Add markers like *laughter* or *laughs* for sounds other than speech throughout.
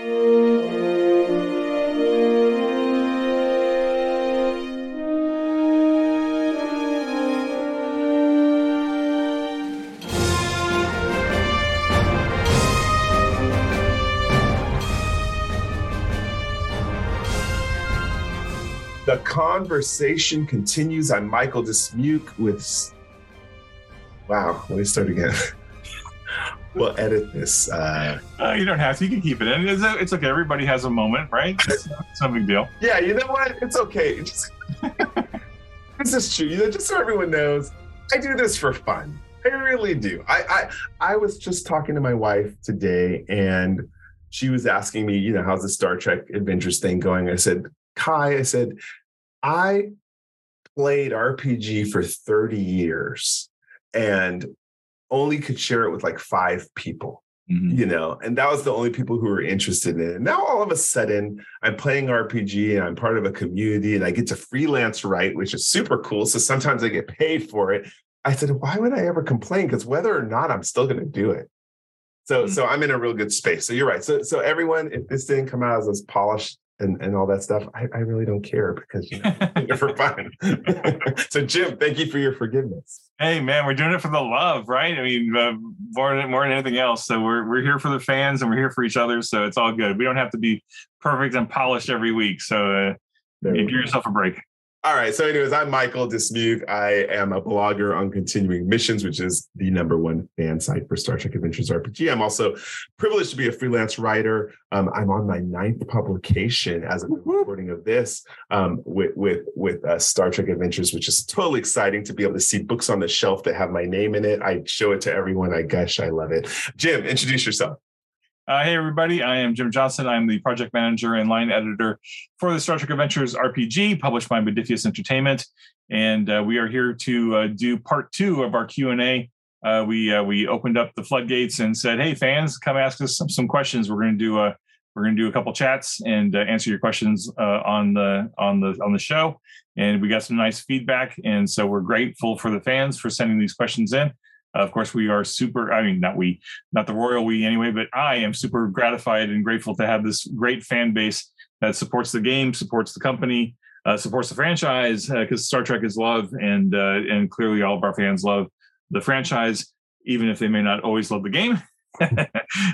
The conversation continues. I'm Michael Dismuke with. Wow, let me start again. *laughs* we'll edit this. Uh, Uh, you don't have to. You can keep it in. It's, it's okay. Everybody has a moment, right? *laughs* It's, it's no big deal. yeah, you know what? It's okay. Just, *laughs* this is true. You know, just so everyone knows, I do this for fun. I really do. I, I I was just talking to my wife today, and she was asking me, you know, how's the Star Trek Adventures thing going? I said, Kai, I said, I played RPG for 30 years and only could share it with like five people, Mhm. you know, and that was the only people who were interested in it. And now all of a sudden, I'm playing RPG and I'm part of a community and I get to freelance write, which is super cool. So sometimes I get paid for it. I said, why would I ever complain? Because whether or not I'm still going to do it. So, Mhm. so I'm in a real good space. So you're right. So, so everyone, if this didn't come out as, as polished and, and all that stuff, I, I really don't care because you know, they're for fun. so, Jim, thank you for your forgiveness. Hey, man, we're doing it for the love, right? I mean, uh, more than more than anything else. So we're we're here for the fans and we're here for each other. So it's all good. We don't have to be perfect and polished every week. So uh, give yourself a break. All right. So, anyways, I'm Michael Dismuke. I am a blogger on Continuing Missions, which is the number one fan site for Star Trek Adventures RPG. I'm also privileged to be a freelance writer. Um, I'm on my ninth publication as of the recording of this um, with with with uh, Star Trek Adventures, which is totally exciting to be able to see books on the shelf that have my name in it. I show it to everyone. I gush, I love it. Jim, introduce yourself. Uh, hey, everybody. I am Jim Johnson. I'm the project manager and line editor for the Star Trek Adventures RPG, published by Modiphius Entertainment. And uh, we are here to uh, do part two of our Q&A. Uh, we uh, we opened up the floodgates and said, "Hey, fans, come ask us some, some questions. We're going to do a we're going to do a couple chats and uh, answer your questions uh, on the on the on the show." And we got some nice feedback, and so we're grateful for the fans for sending these questions in. Of course, we are super. I mean, not we, not the royal we anyway, but I am super gratified and grateful to have this great fan base that supports the game, supports the company, uh, supports the franchise because Star Trek is love, and uh, and clearly all of our fans love the franchise, even if they may not always love the game. *laughs* uh,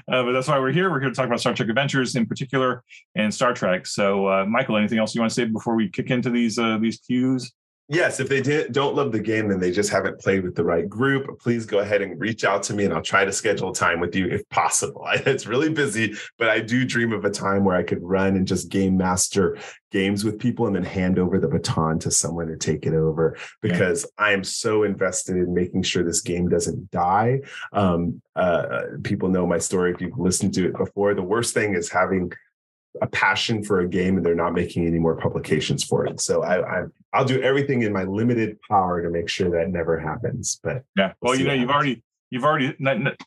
but that's why we're here. We're here to talk about Star Trek Adventures in particular and Star Trek. So, uh, Michael, anything else you want to say before we kick into these uh, these cues? Yes, if they did, don't love the game, then they just haven't played with the right group. Please go ahead and reach out to me, and I'll try to schedule time with you if possible. *laughs* It's really busy, but I do dream of a time where I could run and just game master games with people, and then hand over the baton to someone to take it over. Because I am so invested in making sure this game doesn't die. Um, uh, people know my story if you've listened to it before. The worst thing is having a passion for a game and they're not making any more publications for it. So I, I I'll do everything in my limited power to make sure that never happens. But Yeah. We'll Well, you know, you've happens. already you've already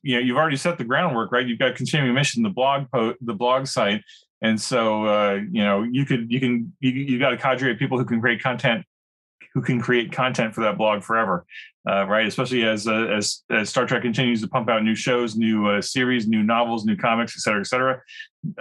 you know you've already set the groundwork, right? You've got continuing mission, the blog post, the blog site, and so uh, you know you could you can you you got a cadre of people who can create content who can create content for that blog forever, uh, right? Especially as, uh, as as Star Trek continues to pump out new shows, new uh, series, new novels, new comics, et cetera, et cetera.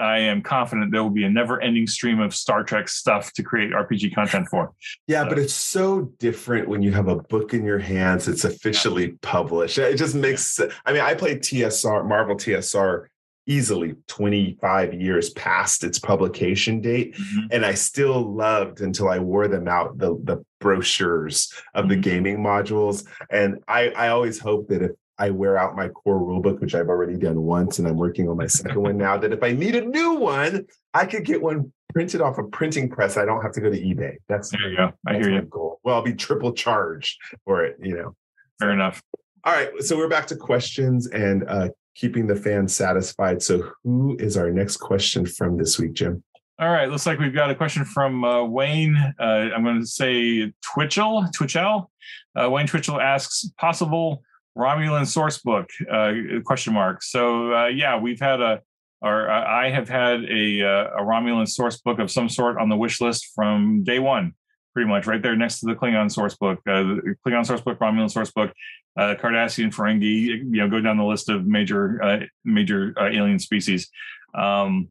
I am confident there will be a never-ending stream of Star Trek stuff to create RPG content for. yeah, but it's so different when you have a book in your hands. It's officially published. It just makes. I mean, I played TSR, Marvel TSR, easily 25 years past its publication date. and I still loved until I wore them out the the brochures of the Mhm. gaming modules. And I I always hope that if I wear out my core rulebook, which I've already done once, and I'm working on my second one now, that if I need a new one, I could get one printed off a printing press. I don't have to go to eBay. That's, There you go. I hear you. goal. Well, I'll be triple charged for it, you know. Fair enough. All right, so we're back to questions and uh, keeping the fans satisfied. So, who is our next question from this week, Jim? All right, looks like we've got a question from uh, Wayne. Uh, I'm going to say Twitchell. Twitchell. Uh, Wayne Twitchell asks possible Romulan source book? Uh, question mark. So uh, yeah, we've had a, or uh, I have had a, uh, a Romulan source book of some sort on the wish list from day one, pretty much right there next to the Klingon source book, uh, Klingon source book, Romulan source book, uh, Cardassian, Ferengi. You know, go down the list of major uh, major uh, alien species. Um,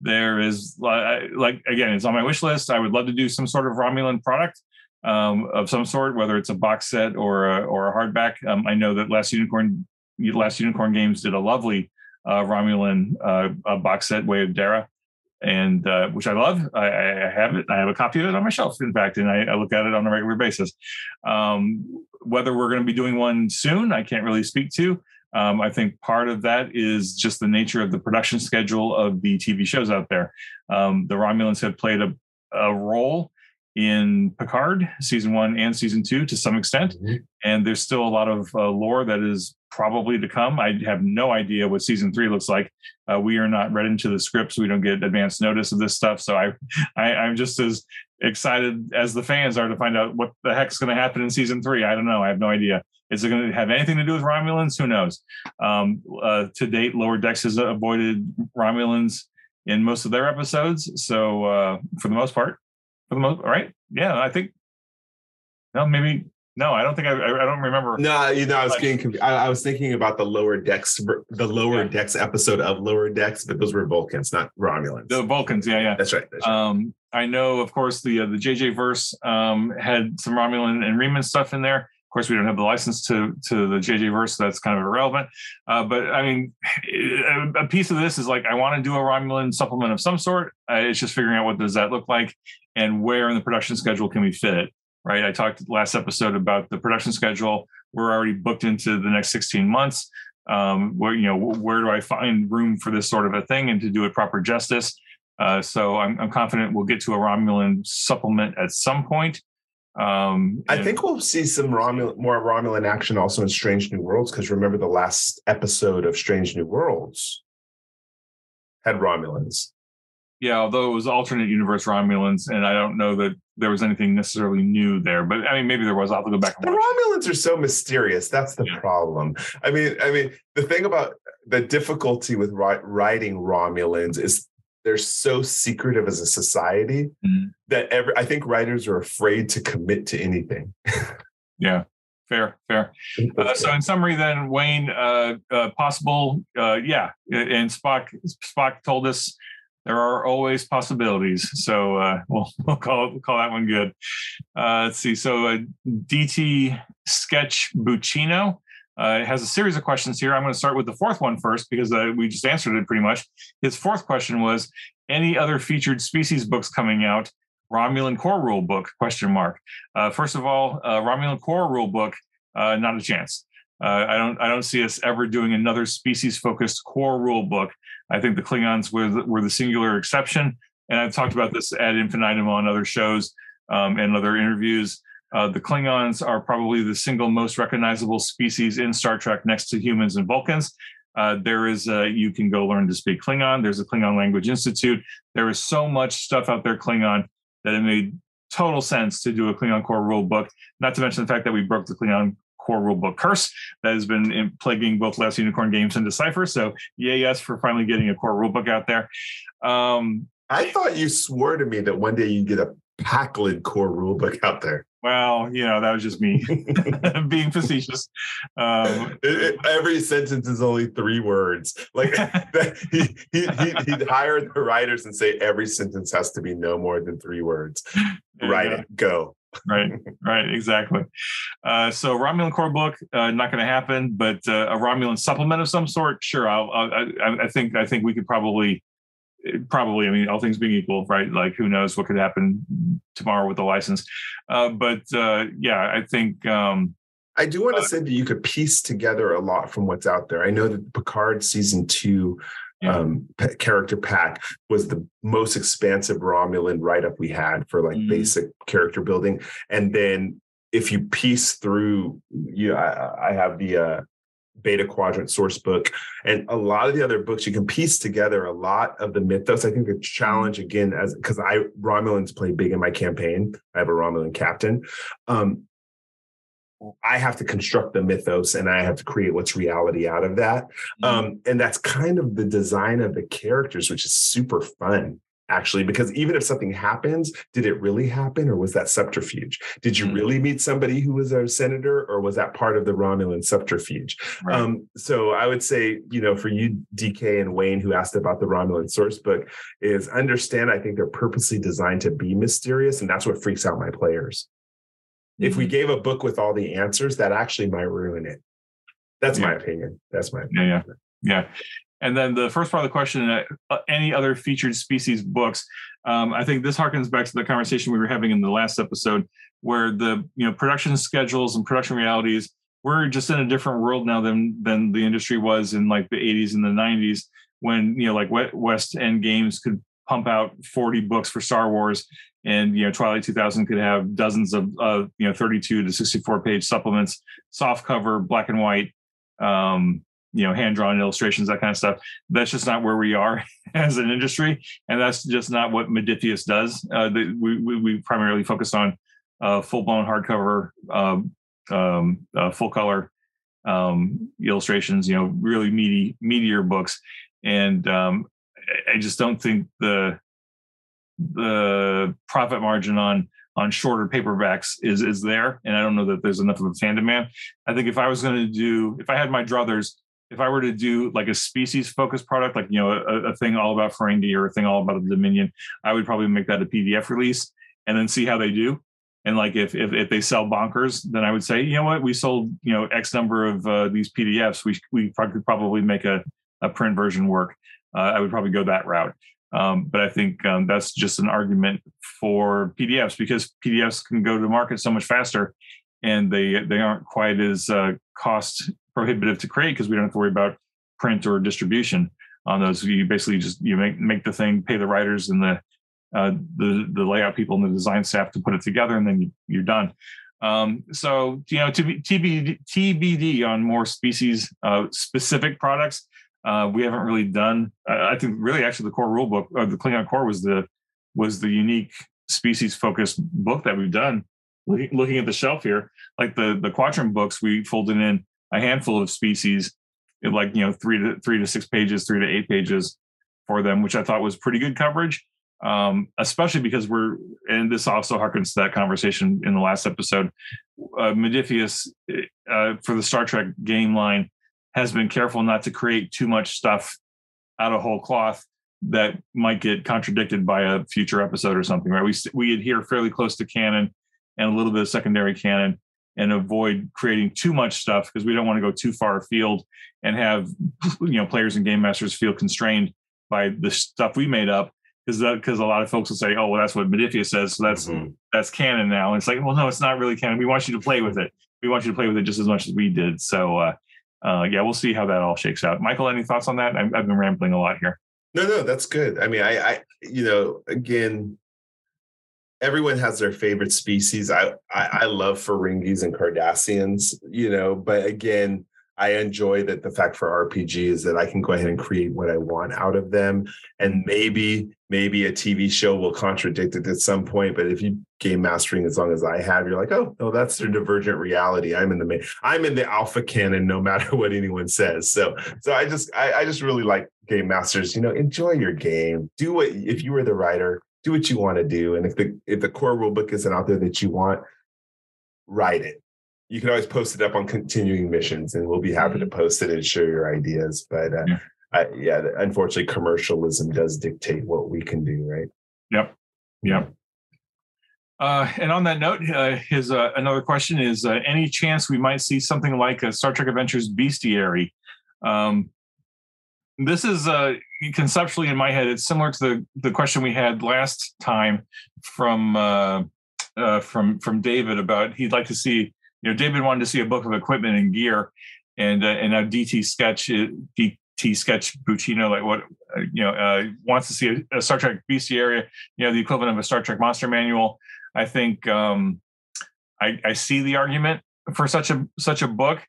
there is like again, it's on my wish list. I would love to do some sort of Romulan product um, of some sort, whether it's a box set or a, or a hardback. Um, I know that Last Unicorn, Last Unicorn Games did a lovely uh, Romulan uh, box set, Way of D'era, and uh, which I love. I, I, have it. I have a copy of it on my shelf, in fact, and I, I look at it on a regular basis. Um, whether we're going to be doing one soon, I can't really speak to. Um, I think part of that is just the nature of the production schedule of the TV shows out there. Um, the Romulans have played a, a, role in Picard season one and season two to some extent, mm-hmm. and there's still a lot of uh, lore that is probably to come. I have no idea what season three looks like. Uh, we are not read into the scripts. We don't get advance notice of this stuff, so I, I I'm just as excited as the fans are to find out what the heck's going to happen in season three. I don't know. I have no idea. Is it going to have anything to do with Romulans? Who knows? Um, uh, to date, Lower Decks has avoided Romulans in most of their episodes. So uh, for the most part, for the most, right? Yeah, I think. No, maybe no, I don't think I. I don't remember. No, you know, I was getting. I, I was thinking about the lower decks, the lower yeah. decks episode of Lower Decks, but those were Vulcans, not Romulans. The Vulcans, yeah, yeah, that's right. That's right. Um, I know, of course, the uh, the JJ verse um, had some Romulan and Reman stuff in there course, we don't have the license to to the JJ verse, so that's kind of irrelevant. Uh, but I mean, a, piece of this is like I want to do a Romulan supplement of some sort. Uh, it's just figuring out what does that look like and where in the production schedule can we fit it. Right. I talked last episode about the production schedule. We're already booked into the next 16 months. Um, where you know where do I find room for this sort of a thing and to do it proper justice? Uh, so I'm, I'm confident we'll get to a Romulan supplement at some point. Um, I think we'll see some Romulan, more Romulan action also in Strange New Worlds because remember the last episode of Strange New Worlds had Romulans. Yeah, although it was alternate universe Romulans, and I don't know that there was anything necessarily new there. But I mean, maybe there was. I'll have to go back. the. Romulans are so mysterious. That's the yeah. problem. I mean, I mean, the thing about the difficulty with writing Romulans is they're so secretive as a society mm-hmm. that every I think writers are afraid to commit to anything. *laughs* yeah, fair, fair. Uh, so in summary, then Wayne, uh, uh, possible, uh, yeah, and Spock Spock told us there are always possibilities. So uh, *laughs* we'll we'll call we'll call that one good. Uh, let's see. So DT Sketch Buccino uh, it has a series of questions here. I'm going to start with the fourth one first because uh, we just answered it pretty much. His fourth question was: Any other featured species books coming out? Romulan core rule book? Question mark. Uh, first of all, uh, Romulan core rule book, uh, not a chance. I don't. I don't see us ever doing another species-focused core rule book. I think the Klingons were the, were the singular exception, and I've talked about this ad infinitum on other shows um, and other interviews. Uh, the Klingons are probably the single most recognizable species in Star Trek next to humans and Vulcans. Uh, there is a, you can go learn to speak Klingon. There's a Klingon Language Institute. There is so much stuff out there Klingon that it made total sense to do a Klingon core rule book. Not to mention the fact that we broke the Klingon core rule book curse that has been plaguing both Last Unicorn games and Decipher. So yay yes for finally getting a core rule book out there. Um, I thought you swore to me that one day you'd get a Pakled core rule book out there. Well, you know, that was just me *laughs* being facetious. Um, it, it, every sentence is only three words. Like *laughs* *laughs* he, he, he, would hire the writers and say every sentence has to be no more than three words. Write it, go. right, right, exactly. Uh, so Romulan core book, uh, not going to happen, but uh, a Romulan supplement of some sort, sure. I'll, I'll, I, I think, I think we could probably probably i mean all things being equal right like who knows what could happen tomorrow with the license uh, but uh, yeah i think um, i do want to uh, say that you could piece together a lot from what's out there i know that picard season two yeah. um, p- character pack was the most expansive romulan write-up we had for like mm. basic character building and then if you piece through you I, I have the uh Beta Quadrant source book, and a lot of the other books, you can piece together a lot of the mythos. I think the challenge again, as because I Romulans play big in my campaign. I have a Romulan captain. Um, I have to construct the mythos and I have to create what's reality out of that. Mm-hmm. Um, and that's kind of the design of the characters, which is super fun actually because even if something happens did it really happen or was that subterfuge did you mm-hmm. really meet somebody who was a senator or was that part of the romulan subterfuge right. um, so i would say you know for you dk and wayne who asked about the romulan source book is understand i think they're purposely designed to be mysterious and that's what freaks out my players mm-hmm. if we mm-hmm. gave a book with all the answers that actually might ruin it that's yeah. my opinion that's my opinion. yeah yeah yeah and then the first part of the question, uh, any other featured species books? Um, I think this harkens back to the conversation we were having in the last episode, where the you know production schedules and production realities. We're just in a different world now than than the industry was in like the 80s and the 90s, when you know like West End Games could pump out 40 books for Star Wars, and you know Twilight 2000 could have dozens of uh, you know 32 to 64 page supplements, soft cover, black and white. Um, you know hand drawn illustrations that kind of stuff. That's just not where we are *laughs* as an industry and that's just not what Modiphius does. Uh, the, we, we, we primarily focus on uh, full blown hardcover um, um, uh, full color um, illustrations you know really meaty meatier books. And um, I just don't think the the profit margin on on shorter paperbacks is is there and i don't know that there's enough of a fan demand. I think if i was going to do if i had my druthers if I were to do like a species focused product, like you know a, a, thing all about Ferengi or a thing all about the Dominion, I would probably make that a PDF release and then see how they do. And like if if, if they sell bonkers, then I would say, you know what, we sold you know X number of uh, these PDFs. We we could probably make a a print version work. Uh, I would probably go that route. Um, but I think um, that's just an argument for PDFs because PDFs can go to market so much faster, and they they aren't quite as uh, cost prohibitive to create because we don't have to worry about print or distribution on those. You basically just you make make the thing, pay the writers and the uh, the the layout people and the design staff to put it together, and then you, are done. Um, so you know, TBD, TBD on more species uh, specific products. Uh, we haven't really done. I think really actually the core rule book or the Klingon core was the was the unique species focused book that we've done. Looking at the shelf here, like the the Quadrant books, we folded in a handful of species, like you know three to three to six pages, three to eight pages for them, which I thought was pretty good coverage. Um, especially because we're, and this also harkens to that conversation in the last episode. Uh, Modiphius uh, for the Star Trek game line has been careful not to create too much stuff out of whole cloth that might get contradicted by a future episode or something, right? We we adhere fairly close to canon and a little bit of secondary canon, and avoid creating too much stuff because we don't want to go too far afield and have you know players and game masters feel constrained by the stuff we made up because because a lot of folks will say oh well that's what Modiphius says so that's mm-hmm. that's canon now. And it's like well no it's not really canon. We want you to play with it. We want you to play with it just as much as we did. So uh, uh, yeah we'll see how that all shakes out. Michael any thoughts on that? I've, I've been rambling a lot here. No no that's good. I mean I I you know again everyone has their favorite species. I, I, I love Ferengis and Cardassians, you know, but again, I enjoy that the fact for RPG is that I can go ahead and create what I want out of them. And maybe, maybe a TV show will contradict it at some point. But if you game mastering as long as I have, you're like, oh, no, that's their divergent reality. I'm in the main, I'm in the alpha canon no matter *laughs* what anyone says. So so I just I, I just really like game masters, you know, enjoy your game. Do what if you were the writer, do what you want to do. And if the if the core rule book isn't out there that you want, write it. You can always post it up on continuing missions, and we'll be happy to mm-hmm. post it and share your ideas. But uh, yeah. I, yeah, unfortunately, commercialism does dictate what we can do, right? Yep. Yep. Uh, and on that note, uh, his uh, another question is: uh, any chance we might see something like a Star Trek Adventures Bestiary? Um, this is uh, conceptually in my head. It's similar to the the question we had last time from uh, uh, from from David about he'd like to see. You know, David wanted to see a book of equipment and gear, and uh, and now DT Sketch uh, DT Sketch Buccino like what uh, you know wants to see a, a Star Trek Bestiary. You know, the equivalent of a Star Trek Monster Manual. I think um, I, I see the argument for such a such a book.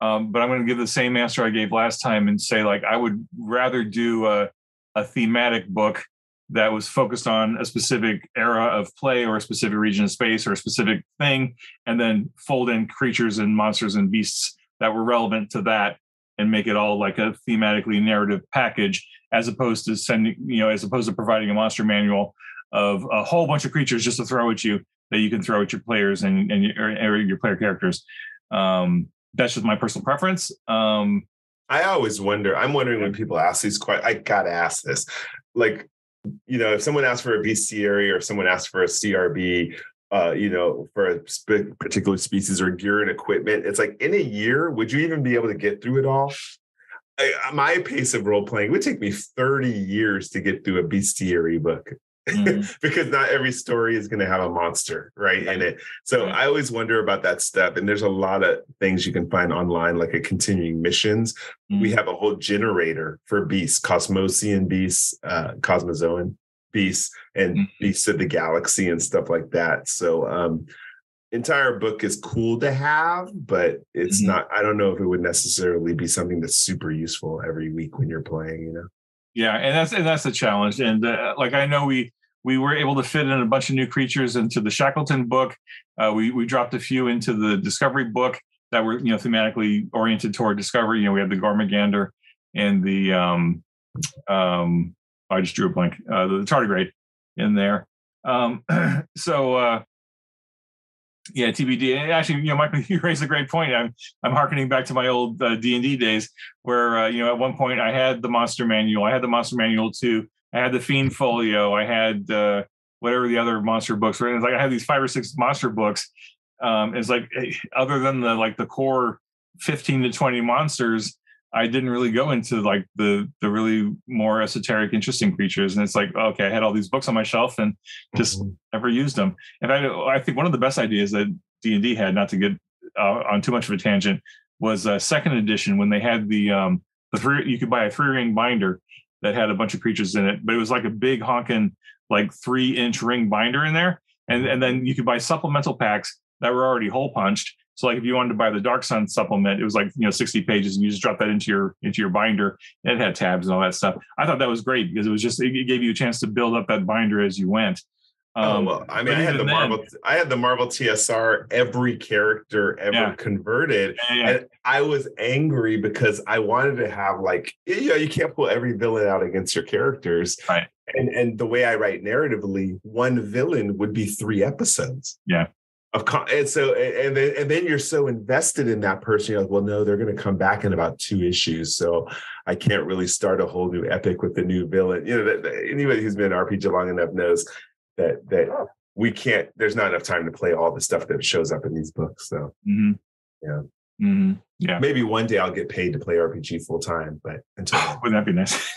Um, but I'm going to give the same answer I gave last time and say, like, I would rather do a, a thematic book that was focused on a specific era of play or a specific region of space or a specific thing, and then fold in creatures and monsters and beasts that were relevant to that and make it all like a thematically narrative package, as opposed to sending, you know, as opposed to providing a monster manual of a whole bunch of creatures just to throw at you that you can throw at your players and, and your, your player characters. Um, that's just my personal preference. Um, I always wonder. I'm wondering when people ask these questions. I gotta ask this. Like, you know, if someone asks for a bestiary or if someone asks for a CRB, uh, you know, for a sp- particular species or gear and equipment, it's like in a year, would you even be able to get through it all? I, my pace of role playing would take me 30 years to get through a bestiary book mm-hmm. *laughs* because not every story is going to have a monster right, in it. So. I always wonder about that step. And there's a lot of things you can find online, like a continuing missions. Mm-hmm. We have a whole generator for beasts, Cosmosian beasts, uh, Cosmozoan beasts, and mm-hmm. beasts of the galaxy and stuff like that. So um, entire book is cool to have, but it's mm-hmm. not. I don't know if it would necessarily be something that's super useful every week when you're playing. You know. Yeah, and that's and that's the challenge. And uh, like I know we we were able to fit in a bunch of new creatures into the Shackleton book. Uh, we we dropped a few into the Discovery book that were you know thematically oriented toward Discovery. You know, we had the Gormagander and the um um I just drew a blank uh, the tardigrade in there. Um, *clears throat* so uh, yeah, TBD. Actually, you know, Michael, *laughs* you raised a great point. I'm I'm harkening back to my old uh, D and D days, where uh, you know at one point I had the monster manual. I had the monster manual too. I had the Fiend Folio. I had uh, whatever the other monster books were. It's like I had these five or six monster books. Um, it's like eh, other than the like the core fifteen to twenty monsters, I didn't really go into like the the really more esoteric, interesting creatures. And it's like, okay, I had all these books on my shelf and just mm-hmm. never used them. And I, I think one of the best ideas that D and D had, not to get uh, on too much of a tangent, was a second edition when they had the um the three you could buy a three ring binder that had a bunch of creatures in it, but it was like a big honking like three inch ring binder in there, and and then you could buy supplemental packs that were already hole punched so like if you wanted to buy the Dark Sun supplement, it was like you know 60 pages, and you just drop that into your into your binder, and it had tabs and all that stuff. I thought that was great because it was just it gave you a chance to build up that binder as you went. Oh, um, oh well, I mean, I had the Marvel, then, I had the Marvel TSR. Every character ever yeah. converted, yeah, yeah. and I was angry because I wanted to have like, you know, you can't pull every villain out against your characters, right? And and the way I write narratively, one villain would be three episodes. Yeah, of and so and then and then you're so invested in that person you're like well no they're going to come back in about two issues so i can't really start a whole new epic with the new villain. You know that, that anybody who's been rpg long enough knows that that we can't there's not enough time to play all the stuff that shows up in these books so. Mm-hmm. yeah. Mm-hmm. yeah. Maybe one day i'll get paid to play rpg full time but until *laughs* wouldn't that be nice?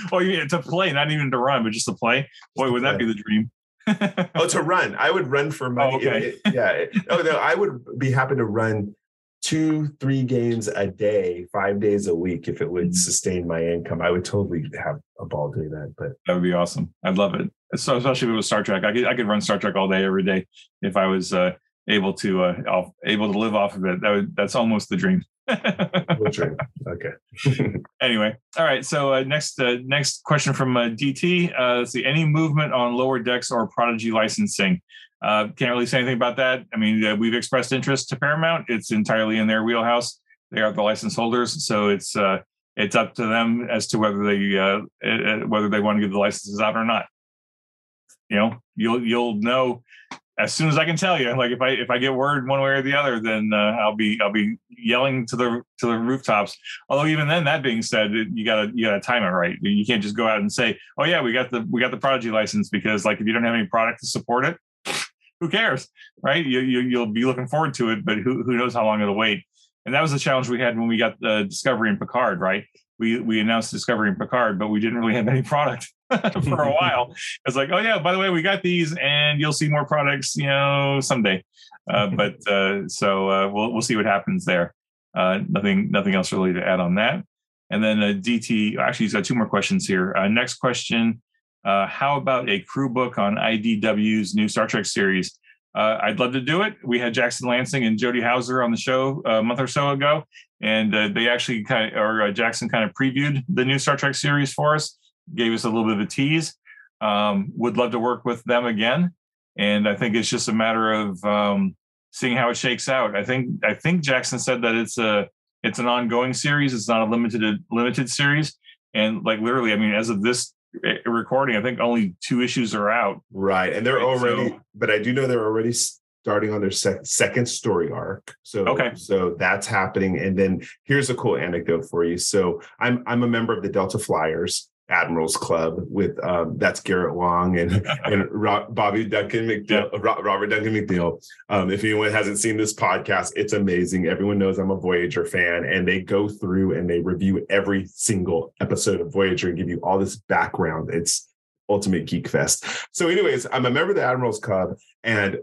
*laughs* Well yeah, to play not even to run but just to play? Boy would that be the dream *laughs* oh, to run. I would run for money. Oh, okay. yeah. Oh no, I would be happy to run two, three games a day, five days a week if it would mm-hmm. sustain my income. I would totally have a ball doing that. But that would be awesome. I'd love it. So especially if it was Star Trek. I could I could run Star Trek all day, every day if I was uh, able to uh, able to live off of it. That would, that's almost the dream. Okay. *laughs* anyway, all right. So uh, next, uh, next question from uh, DT. Uh, let's see. Any movement on lower decks or Prodigy licensing? Uh, can't really say anything about that. I mean, uh, we've expressed interest to Paramount. It's entirely in their wheelhouse. They are the license holders, so it's it's up to them as to whether they whether they want to give the licenses out or not. You know, you'll you'll know as soon as I can tell you, like if I if I get word one way or the other, then uh, I'll be I'll be yelling to the to the rooftops. Although even then, that being said, you gotta you gotta time it right. You can't just go out and say, "Oh yeah, we got the we got the Prodigy license," because like if you don't have any product to support it, *laughs* who cares, right? You, you you'll be looking forward to it, but who who knows how long it'll wait? And that was the challenge we had when we got the Discovery and Picard, right? We we announced Discovery and Picard, but we didn't really have any product. *laughs* for a *laughs* while. It's like, oh yeah, by the way, we got these, and you'll see more products, you know, someday. Uh, *laughs* but uh, so uh, we'll we'll see what happens there. Uh, nothing nothing else really to add on that. And then uh, DT actually he's got two more questions here. Uh, next question: How about a crew book on IDW's new Star Trek series? I'd love to do it. We had Jackson Lanzing and Jody Houser on the show a month or so ago, and they actually kind of, or Jackson kind of previewed the new Star Trek series for us gave us a little bit of a tease. Um, would love to work with them again, and I think it's just a matter of um, seeing how it shakes out. I think I think Jackson said that it's a it's an ongoing series. It's not a limited limited series. And like literally, I mean, as of this recording, I think only two issues are out. Right, and they're already. So, but I do know they're already starting on their sec- second story arc. So okay, so that's happening. And then here's a cool anecdote for you. So I'm I'm a member of the Delta Flyers. Admirals Club with um, that's Garrett Wang and *laughs* and Bobby Duncan. Ro- Robert Duncan McNeill. Um, if anyone hasn't seen this podcast, it's amazing. Everyone knows I'm a Voyager fan, and they go through and they review every single episode of Voyager and give you all this background. It's ultimate geek fest. So, anyways, I'm a member of the Admirals Club, and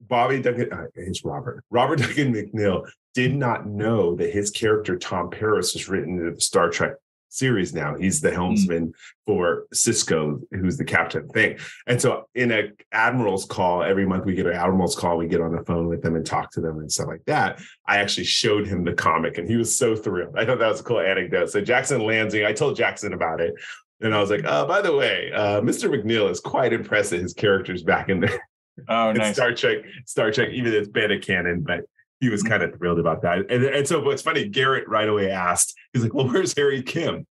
Bobby Duncan, uh, it's Robert. Robert Duncan McNeill did not know that his character Tom Paris was written into the Star Trek series now. He's the hmm. helmsman mm. for Sisko, who's the captain thing. And so in a admiral's call, every month we get an admiral's call, we get on the phone with them and talk to them and stuff like that. I actually showed him the comic and he was so thrilled. *laughs* I thought that was a cool anecdote. So Jackson Lanzing, I told Jackson about it. And I was like, oh, by the way, uh, Mr. McNeill is quite impressed at his characters back in there. Oh, *laughs* nice. Star Trek, Star Trek, even it's beta canon, but he was kind of thrilled about that. And, and so what's funny, Garrett right away asked, he's like, well, where's Harry Kim? *laughs*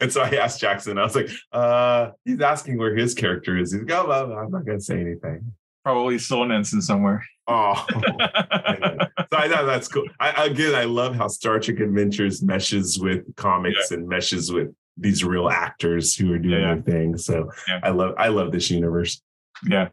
And so I asked Jackson, I was like, uh, he's asking where his character is. He's like, oh, well, I'm not going to say anything. Probably still an ensign somewhere. Oh, *laughs* so I thought that's cool. I, again, I love how Star Trek Adventures meshes with comics yeah. and meshes with these real actors who are doing yeah, yeah. their thing. So I love, I love this universe. Yeah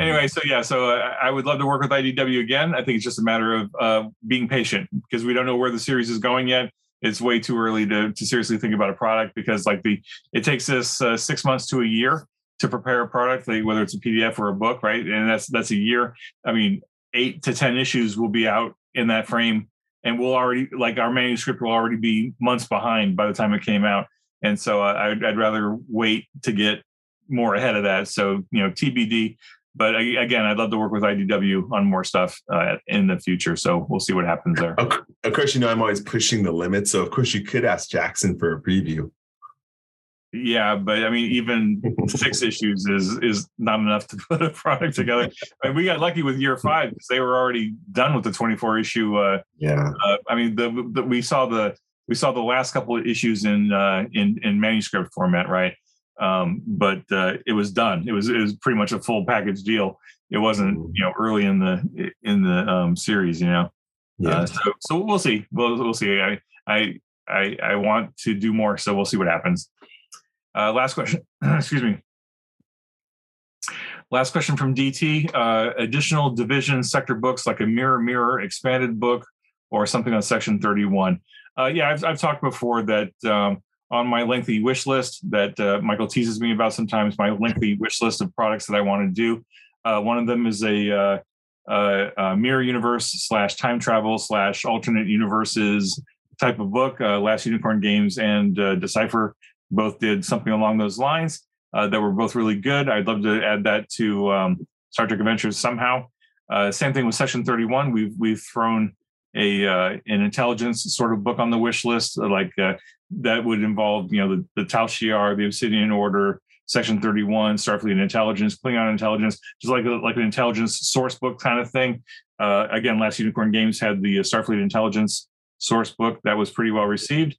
anyway, so yeah, so uh, I would love to work with IDW again. I think it's just a matter of uh, being patient because we don't know where the series is going yet. It's way too early to to seriously think about a product because like the it takes us uh, six months to a year to prepare a product, like whether it's a PDF or a book, right? And that's that's a year. I mean, eight to ten issues will be out in that frame, and we'll already like our manuscript will already be months behind by the time it came out. And so uh, I'd, I'd rather wait to get more ahead of that. So you know, TBD but again, I'd love to work with IDW on more stuff uh, in the future. So we'll see what happens there. Of course, you know I'm always pushing the limit. So of course, you could ask Jackson for a preview. Yeah, but I mean, even six *laughs* issues is is not enough to put a product together. I mean, we got lucky with year five because they were already done with the 24 issue. Uh, yeah, uh, I mean, the, the, we saw the we saw the last couple of issues in uh, in in manuscript format, right? Um, but uh, it was done. It was it was pretty much a full package deal. It wasn't mm-hmm. you know early in the in the um, series, you know. Yeah. Uh, so so we'll see. We'll we'll see. I I I I want to do more, so we'll see what happens. Uh, last question. *clears throat* Excuse me. Last question from DT. Uh, additional division sector books like a mirror mirror expanded book or something on section 31. Uh, yeah, I've, I've talked before that um, on my lengthy wish list that uh, Michael teases me about sometimes. My lengthy wish list of products that I want to do. Uh, one of them is a, uh, a mirror universe slash time travel slash alternate universes type of book. Uh, Last Unicorn Games and uh, Decipher both did something along those lines uh, that were both really good. I'd love to add that to um, Star Trek Adventures somehow. same thing with Section 31. We've we've thrown a uh, an intelligence sort of book on the wish list, like uh, that would involve, you know, the, the Tal Shiar, the Obsidian Order, Section 31, Starfleet Intelligence, Klingon Intelligence, just like a, like an intelligence source book kind of thing. Uh, again, Last Unicorn Games had the Starfleet Intelligence source book that was pretty well received.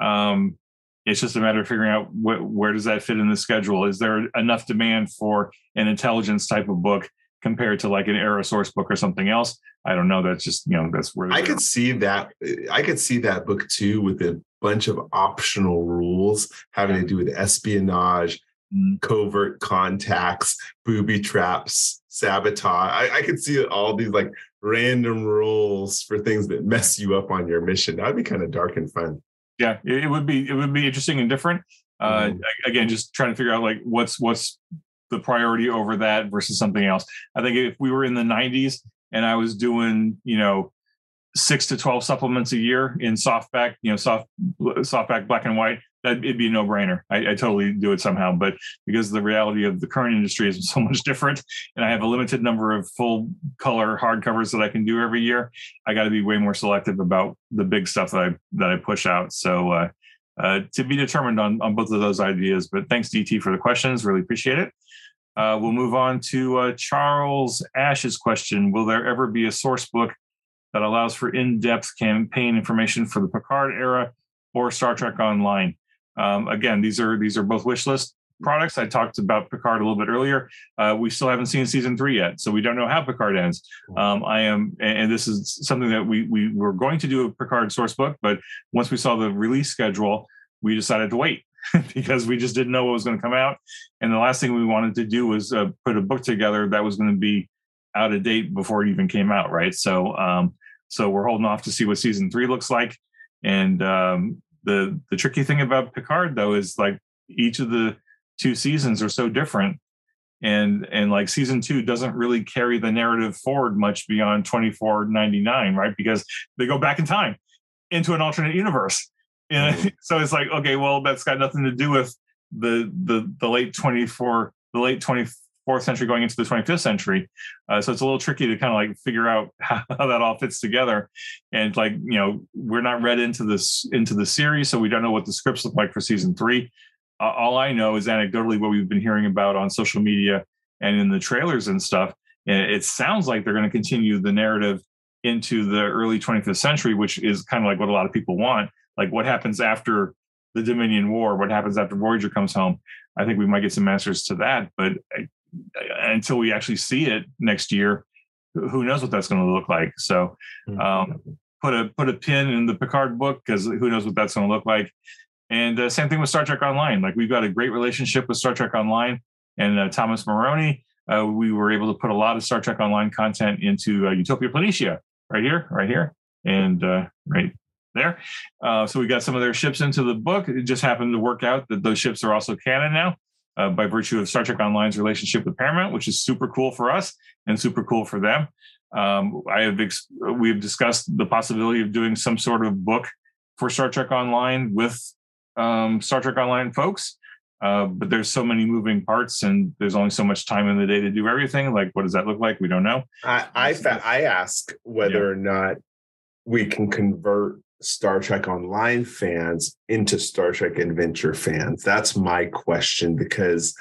Um, it's just a matter of figuring out wh- where does that fit in the schedule. Is there enough demand for an intelligence type of book compared to like an era source book or something else? I don't know. That's just you know that's where I could see that. I could see that book too with a bunch of optional rules having to do with espionage, mm. covert contacts, booby traps, sabotage. I, I could see all these like random rules for things that mess you up on your mission. That'd be kind of dark and fun. Yeah, it would be. It would be interesting and different. Uh, mm-hmm. Again, just trying to figure out like what's what's the priority over that versus something else. I think if we were in the 90s and I was doing, you know, six to 12 supplements a year in softback, you know, soft softback black and white, that it'd be a no brainer. I, I, totally do it somehow. But because the reality of the current industry is *laughs* so much different and I have a limited number of full color hardcovers that I can do every year, I got to be way more selective about the big stuff that I, that I push out. So, uh, uh, to be determined on, on both of those ideas, but thanks DT for the questions. Really appreciate it. Uh, we'll move on to uh, Charles Ash's question. Will there ever be a source book that allows for in-depth campaign information for the Picard era or Star Trek Online. Um, again, these are these are both wish list products. I talked about Picard a little bit earlier. Uh, we still haven't seen season three yet, so we don't know how Picard ends. Um, I am, and this is something that we we were going to do a Picard source book, but once we saw the release schedule, we decided to wait *laughs* because we just didn't know what was going to come out. And the last thing we wanted to do was uh, put a book together that was going to be out of date before it even came out, right? So, um, so we're holding off to see what season three looks like. And um, the the tricky thing about Picard though is like each of the two seasons are so different and and like season two doesn't really carry the narrative forward much beyond 2499 right because they go back in time into an alternate universe and *laughs* so it's like okay well that's got nothing to do with the the the late 24 the late 24th century going into the 25th century. Uh, so it's a little tricky to kind of like figure out *laughs* how, how that all fits together. And like you know we're not read into this into the series so we don't know what the scripts look like for season three. Uh, all I know is anecdotally what we've been hearing about on social media and in the trailers and stuff. It sounds like they're going to continue the narrative into the early 25th century, which is kind of like what a lot of people want. Like what happens after the Dominion War? What happens after Voyager comes home? I think we might get some answers to that, but until we actually see it next year, who knows what that's going to look like? So, hmm. um, put a put a pin in the Picard book because who knows what that's going to look like. And uh, same thing with Star Trek Online. Like we've got a great relationship with Star Trek Online and uh, Thomas Marrone. Uh, we were able to put a lot of Star Trek Online content into uh, Utopia Planitia right here, right here, and uh, right there. Uh, so we got some of their ships into the book. It just happened to work out that those ships are also canon now. by virtue of Star Trek Online's relationship with Paramount, which is super cool for us and super cool for them. Um, I have ex- we've discussed the possibility of doing some sort of book for Star Trek Online with um, Star Trek Online folks. Uh, but there's so many moving parts, and there's only so much time in the day to do everything. Like, what does that look like? We don't know. I I, fa- I ask whether yeah. or not we can convert Star Trek Online fans into Star Trek Adventure fans. That's my question because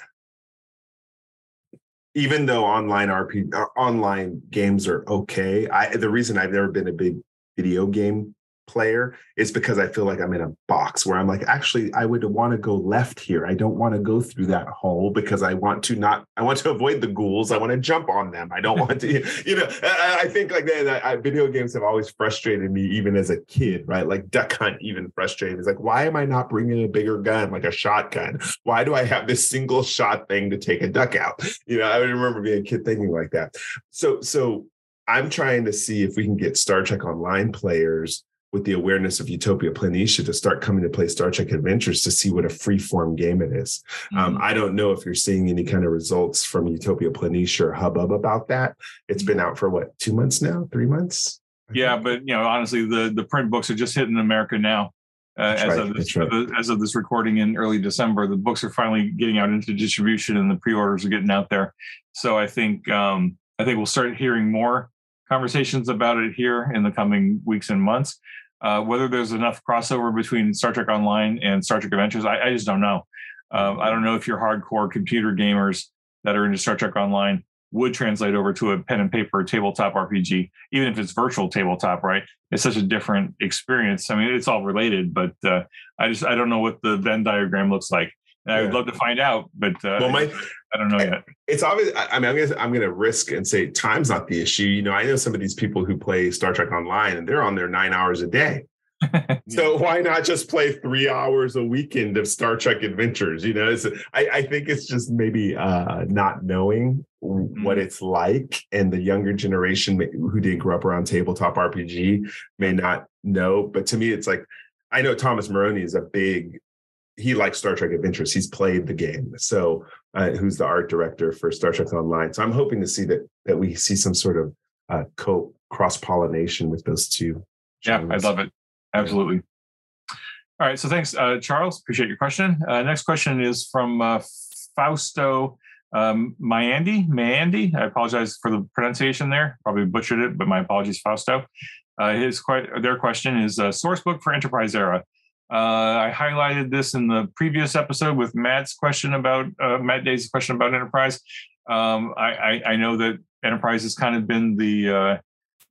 even though online RP uh, online games are okay, I the reason I've never been a big video game player is because I feel like I'm in a box where I'm like, actually, I would want to go left here. I don't want to go through that hole because I want to not, I want to avoid the ghouls. I want to jump on them. I don't want to, *laughs* *laughs* you know, I, I think like that, I, video games have always frustrated me even as a kid, right? Like Duck Hunt even frustrated. It's like, why am I not bringing a bigger gun, like a shotgun? Why do I have this single shot thing to take a duck out? You know, I remember being a kid thinking like that. So, so I'm trying to see if we can get Star Trek Online players with the awareness of Utopia Planitia to start coming to play Star Trek Adventures to see what a free form game it is. Um, mm-hmm. Um, I don't know if you're seeing any kind of results from Utopia Planitia or Hubbub about that. It's been out for what, two months now, three months? Yeah, but you know, honestly, the the print books are just hitting America now. Uh, as, right, of this, right. as of this recording in early December, the books are finally getting out into distribution, and the pre-orders are getting out there. So I think um, I think we'll start hearing more conversations about it here in the coming weeks and months. Uh, whether there's enough crossover between Star Trek Online and Star Trek Adventures, I, I just don't know. Um, I don't know if your hardcore computer gamers that are into Star Trek Online would translate over to a pen and paper tabletop RPG, even if it's virtual tabletop, right? It's such a different experience. I mean, it's all related, but uh, I just I don't know what the Venn diagram looks like. And I would love to find out, but uh, well, my, I don't know yet. It's obvious. I mean, I'm gonna I'm gonna risk and say time's not the issue. You know, I know some of these people who play Star Trek Online, and they're on there nine hours a day. yeah. *laughs* So why not just play three hours a weekend of Star Trek Adventures? You know, it's, I, I think it's just maybe uh, not knowing mm-hmm. what it's like, and the younger generation who didn't grow up around tabletop RPG may not know. But to me, it's like I know Thomas Marrone is a big he likes Star Trek Adventures. He's played the game. So, uh, who's the art director for Star Trek Online? So, I'm hoping to see that that we see some sort of uh, co cross pollination with those two. Yeah, I love it. Absolutely. All right. So, thanks, uh, Charles. Appreciate your question. Uh, next question is from uh, Fausto um, Mayandy. Mayandy. I apologize for the pronunciation there. Probably butchered it, but my apologies, Fausto. Uh, his their question is uh, source book for Enterprise era. Uh, I highlighted this in the previous episode with Matt's question about uh, Matt Day's question about enterprise. Um, I, I, I, know that enterprise has kind of been the uh,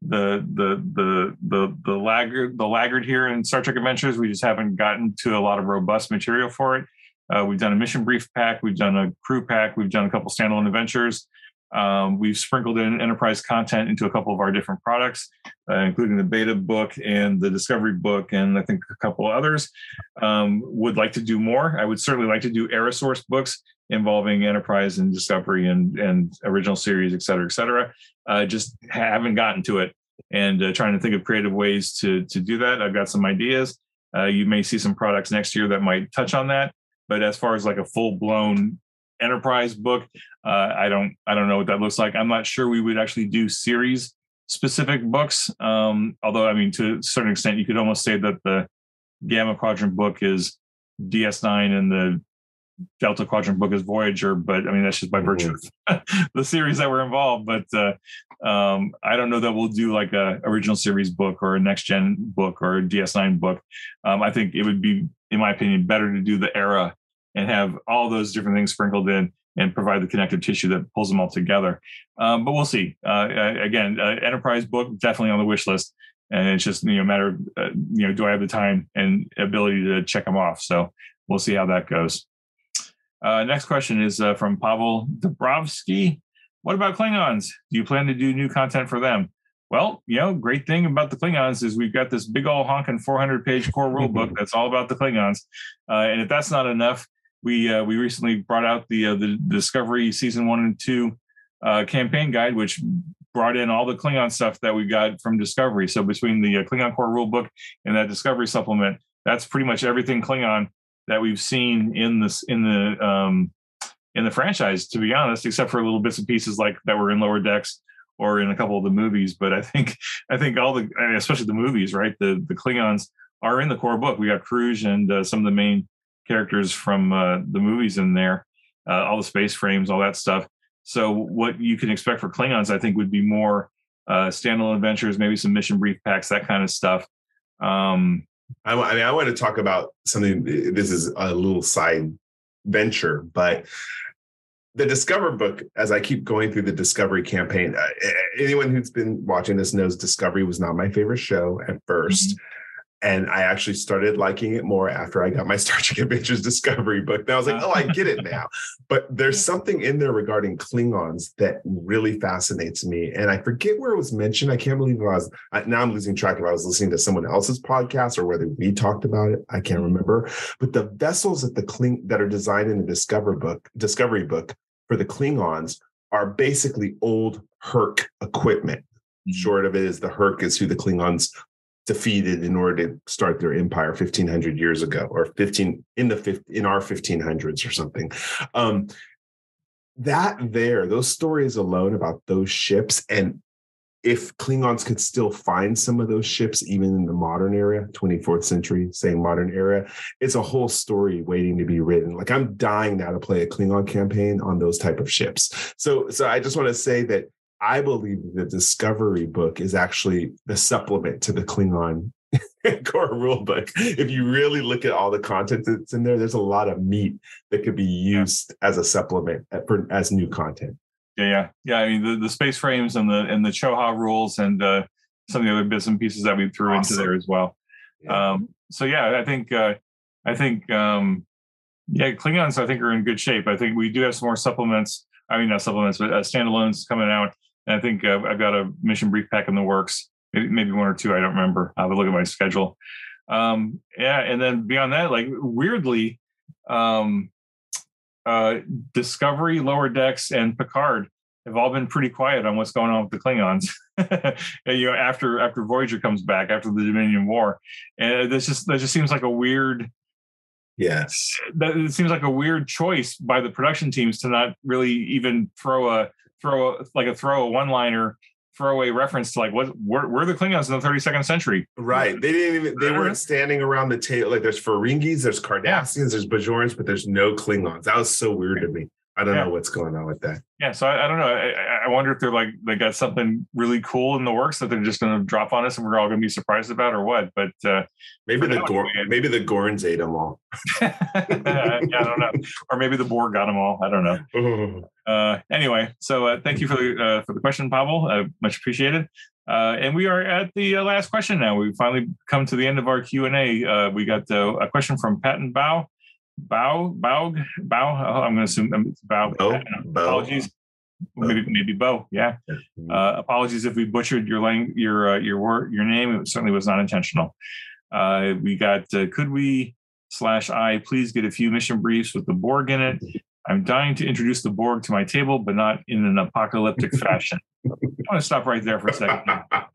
the the the the the laggard the laggard here in Star Trek Adventures. We just haven't gotten to a lot of robust material for it. Uh, we've done a mission brief pack, we've done a crew pack, we've done a couple standalone adventures. Um, we've sprinkled in enterprise content into a couple of our different products, uh, including the beta book and the discovery book, and I think a couple others. Um, would like to do more. I would certainly like to do era source books involving enterprise and discovery and, and original series, et cetera, et cetera. Uh, just haven't gotten to it and uh, trying to think of creative ways to, to do that. I've got some ideas. Uh, you may see some products next year that might touch on that. But as far as like a full blown enterprise book. Uh, I don't I don't know what that looks like. I'm not sure we would actually do series specific books. Um, although I mean to a certain extent you could almost say that the Gamma Quadrant book is DS9 and the Delta Quadrant book is Voyager, but I mean that's just by virtue of *laughs* the series that were involved. But uh, um, I don't know that we'll do like a original series book or a next gen book or a DS9 book. Um, I think it would be, in my opinion, better to do the era and have all those different things sprinkled in and provide the connective tissue that pulls them all together. Um, but we'll see. Uh, again, uh, enterprise book definitely on the wish list, and it's just you know a matter of, uh, you know do I have the time and ability to check them off? So we'll see how that goes. Uh, next question is uh, from Pavel Dabrowski. What about Klingons? Do you plan to do new content for them? Well, you know, great thing about the Klingons is we've got this big old honking 400 page core rule book *laughs* that's all about the Klingons. Uh, and if that's not enough, we uh, we recently brought out the uh, the Discovery season one and two uh, campaign guide, which brought in all the Klingon stuff that we got from Discovery. So between the uh, Klingon Core Rulebook and that Discovery supplement, that's pretty much everything Klingon that we've seen in this in the um, in the franchise. To be honest, except for little bits and pieces like that were in Lower Decks or in a couple of the movies. But I think I think all the especially the movies, right? The the Klingons are in the core book. We got Kruge and uh, some of the main characters from uh, the movies in there, uh, all the space frames, all that stuff. So what you can expect for Klingons, I think, would be more uh, standalone adventures, maybe some mission brief packs, that kind of stuff. Um, I, I mean, I want to talk about something. This is a little side venture, but the Discover book, as I keep going through the Discovery campaign, uh, anyone who's been watching this knows Discovery was not my favorite show at 1st mm-hmm. And I actually started liking it more after I got my *laughs* Star Trek Adventures Discovery book. And I was like, oh, I get it now. But there's something in there regarding Klingons that really fascinates me. And I forget where it was mentioned. I can't believe I was, now I'm losing track if I was listening to someone else's podcast or whether we talked about it. I can't mm-hmm. remember. But the vessels that the Kling that are designed in the Discover book, Discovery book for the Klingons are basically old Hur'q equipment. Mm-hmm. Short of it is the Hur'q is who the Klingons defeated in order to start their empire 1500 years ago or 15 in the in our 1500s or something. Um, that there those stories alone about those ships and if klingons could still find some of those ships even in the modern era 24th century same modern era it's a whole story waiting to be written. Like i'm dying now to play a klingon campaign on those type of ships. So so i just want to say that I believe the Discovery book is actually the supplement to the Klingon *laughs* core rule book. If you really look at all the content that's in there, there's a lot of meat that could be used yeah. as a supplement for, as new content. Yeah, yeah, yeah. I mean, the, the space frames and the and the Choha rules and uh, some of the other bits and pieces that we threw awesome. into there as well. Yeah. Um, so yeah, I think uh, I think um, yeah, Klingons I think are in good shape. I think we do have some more supplements. I mean, not supplements, but uh, standalones coming out and I think uh, I've got a mission brief pack in the works, maybe, maybe one or two. I don't remember. I'll have a look at my schedule. Um, yeah, and then beyond that, like weirdly, um, uh, Discovery, Lower Decks, and Picard have all been pretty quiet on what's going on with the Klingons. *laughs* you know, after after Voyager comes back after the Dominion War, and this just that just seems like a weird. Yes, that it seems like a weird choice by the production teams to not really even throw a throw a, like a throw a one liner throwaway reference to like what where, where are the Klingons in the 32nd century? Right. They didn't even they weren't uh-huh. standing around the table. Like there's Ferengis, there's Cardassians, there's Bajorans, but there's no Klingons. That was so weird to me. I don't yeah. know what's going on with that. Yeah, so I, I don't know. I, I, wonder if they're like they got something really cool in the works that they're just going to drop on us and we're all going to be surprised about, or what. But uh, maybe the Gor- maybe the Gorns ate them all. *laughs* yeah, I don't know. Or maybe the boar got them all. I don't know. *laughs* uh, anyway, so uh, thank you for the uh, for the question, Pavel. Uh, much appreciated. Uh, and we are at the uh, last question now. We've finally come to the end of our Q and A. Uh, we got uh, a question from Patton Bow, Bow, Bow, Bow. Oh, I'm going to assume um, Bow. Bo, Bo. Apologies. Maybe maybe Bo. Yeah. Uh, apologies if we butchered your lang- your uh, your word your name. It certainly was not intentional. Uh, we got uh, could we slash I please get a few mission briefs with the Borg in it. I'm dying to introduce the Borg to my table, but not in an apocalyptic *laughs* fashion. I want to stop right there for a second.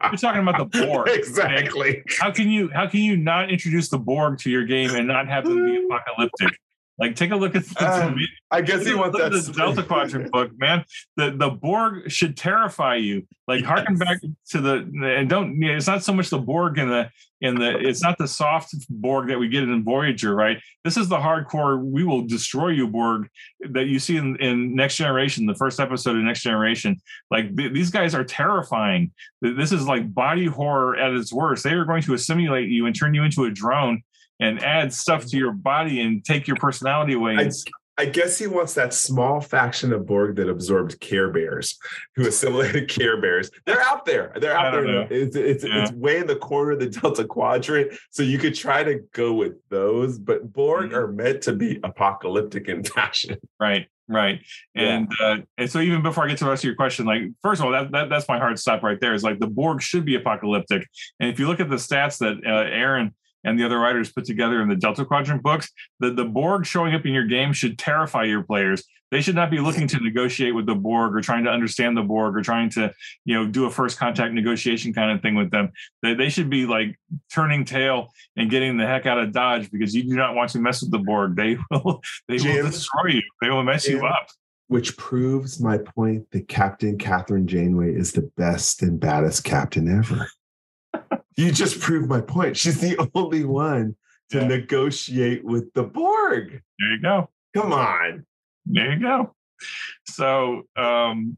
You're talking about the *laughs* Borg. exactly. How can you how can you not introduce the Borg to your game and not have them be apocalyptic? Like, take a look at the, Um, I guess he wants that. the Delta Quadrant *laughs* book, man. The the Borg should terrify you. Like harken back to the and don't. yeah, It's not so much the Borg in the in the. It's not the soft Borg that we get in Voyager, right? This is the hardcore. We will destroy you Borg that you see in, in Next Generation, the first episode of Next Generation. Like th- these guys are terrifying. This is like body horror at its worst. They are going to assimilate you and turn you into a drone. And add stuff to your body and take your personality away. I, I guess he wants that small faction of Borg that absorbed Care Bears, who assimilated *laughs* Care Bears. They're out there. They're out there. know. It's it's, Yeah. it's way in the corner of the Delta Quadrant. So you could try to go with those, but Borg Mhm. are meant to be apocalyptic in fashion. *laughs* Right, right. Yeah. And uh, and so even before I get to the rest of your question, like first of all, that, that that's my hard stop right there. Is like the Borg should be apocalyptic. And if you look at the stats that uh, Aaron and the other writers put together in the Delta Quadrant books, the, the Borg showing up in your game should terrify your players. They should not be looking to negotiate with the Borg or trying to understand the Borg or trying to, you know, do a first contact negotiation kind of thing with them. They, they should be like turning tail and getting the heck out of Dodge because you do not want to mess with the Borg. They *laughs* will they Jim? will destroy you. They will mess you up. Which proves my point that Captain Kathryn Janeway is the best and baddest captain ever. You just proved my point. She's the *laughs* only one to Yeah. negotiate with the Borg. There you go. Come on. There you go. So um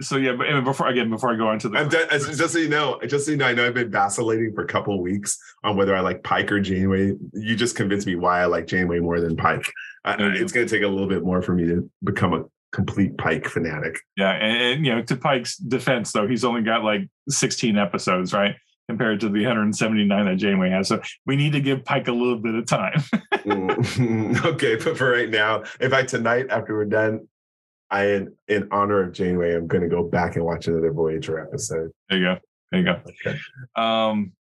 so yeah, but before again, before I go on to the I'm as- just so you know, just so you know, I know I've been vacillating for a couple of weeks on whether I like Pike or Janeway. You just convinced me why I like Janeway more than Pike. I, it's going to take a little bit more for me to become a complete Pike fanatic. yeah, and, and you know, to Pike's defense though, he's only got like 16 episodes, right? Compared to the 179 that Janeway has. So we need to give Pike a little bit of time. Mm, *laughs* okay, but for right now, in fact, tonight after we're done, I in, in honor of Janeway, I'm going to go back and watch another Voyager episode. There you go. There you go. Okay. Um,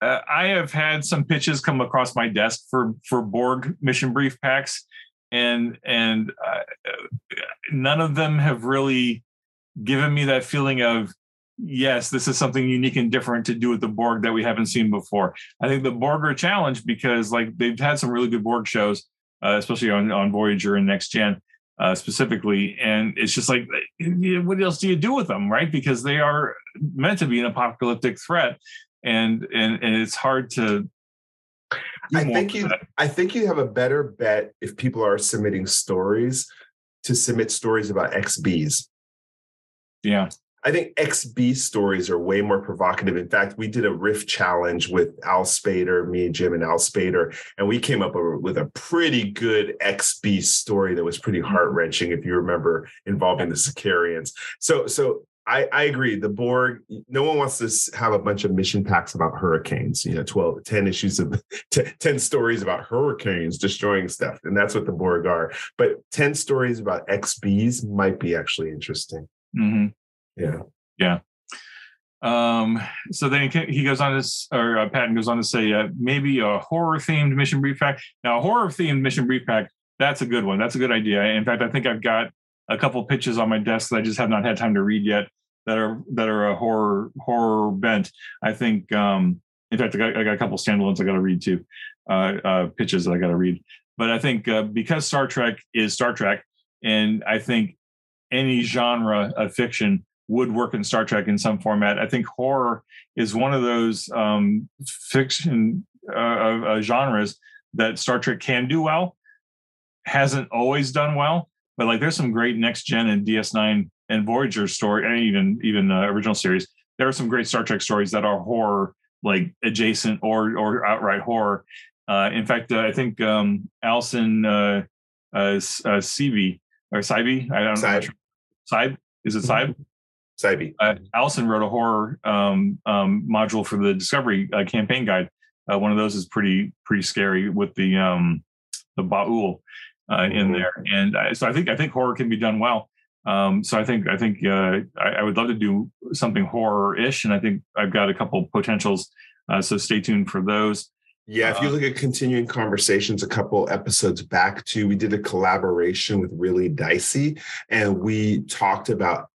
uh, I have had some pitches come across my desk for for Borg mission brief packs, and and uh, none of them have really given me that feeling of yes, this is something unique and different to do with the Borg that we haven't seen before. I think the Borg are a challenge because like they've had some really good Borg shows, uh, especially on on Voyager and Next Gen. Uh, specifically, and it's just like, what else do you do with them, right? Because they are meant to be an apocalyptic threat, and and and it's hard to. I think you. I think you have a better bet if people are submitting stories to submit stories about XBs. Yeah, I think XB stories are way more provocative. In fact, we did a riff challenge with Al Spader, me, and Jim, and Al Spader, and we came up with a pretty good XB story that was pretty heart wrenching, if you remember, involving the Sicarians. So, so I, I agree. The Borg, no one wants to have a bunch of mission packs about hurricanes, you know, 12, 10 issues of *laughs* 10, 10 stories about hurricanes destroying stuff. And that's what the Borg are. But 10 stories about XBs might be actually interesting. hmm Yeah. Um, so then he, goes on to, or uh, Patton goes on to say, uh, maybe a horror themed mission brief pack. Now, a horror themed mission brief pack, that's a good one. That's a good idea. In fact, I think I've got a couple pitches on my desk that I just have not had time to read yet that are that are a horror horror bent. I think, um, in fact, I got, I got a couple standalones I got to read too, uh, uh, pitches that I got to read. But I think uh, because Star Trek is Star Trek, and I think any genre of fiction would work in Star Trek in some format. I think horror is one of those um, fiction uh, uh, genres that Star Trek can do well. Hasn't always done well, but like there's some great next gen and DS9 and Voyager story, and even even uh, original series. There are some great Star Trek stories that are horror, like adjacent or or outright horror. Uh, in fact, uh, I think um, Alison uh, uh, uh, Seavey or Sybey, I don't know. Sybe? Is it Sybe? Cybe. Uh, Alison wrote a horror um, um, module for the Discovery uh, campaign guide. Uh, one of those is pretty pretty scary with the um, the Ba'ul uh, mm-hmm. in there, and so I think I think horror can be done well. Um, so I think I think uh, I, I, would love to do something horror-ish, and I think I've got a couple potentials. Uh, so stay tuned for those. Yeah, if you look at continuing conversations, a couple episodes back too, we did a collaboration with Really Dicey, and we talked about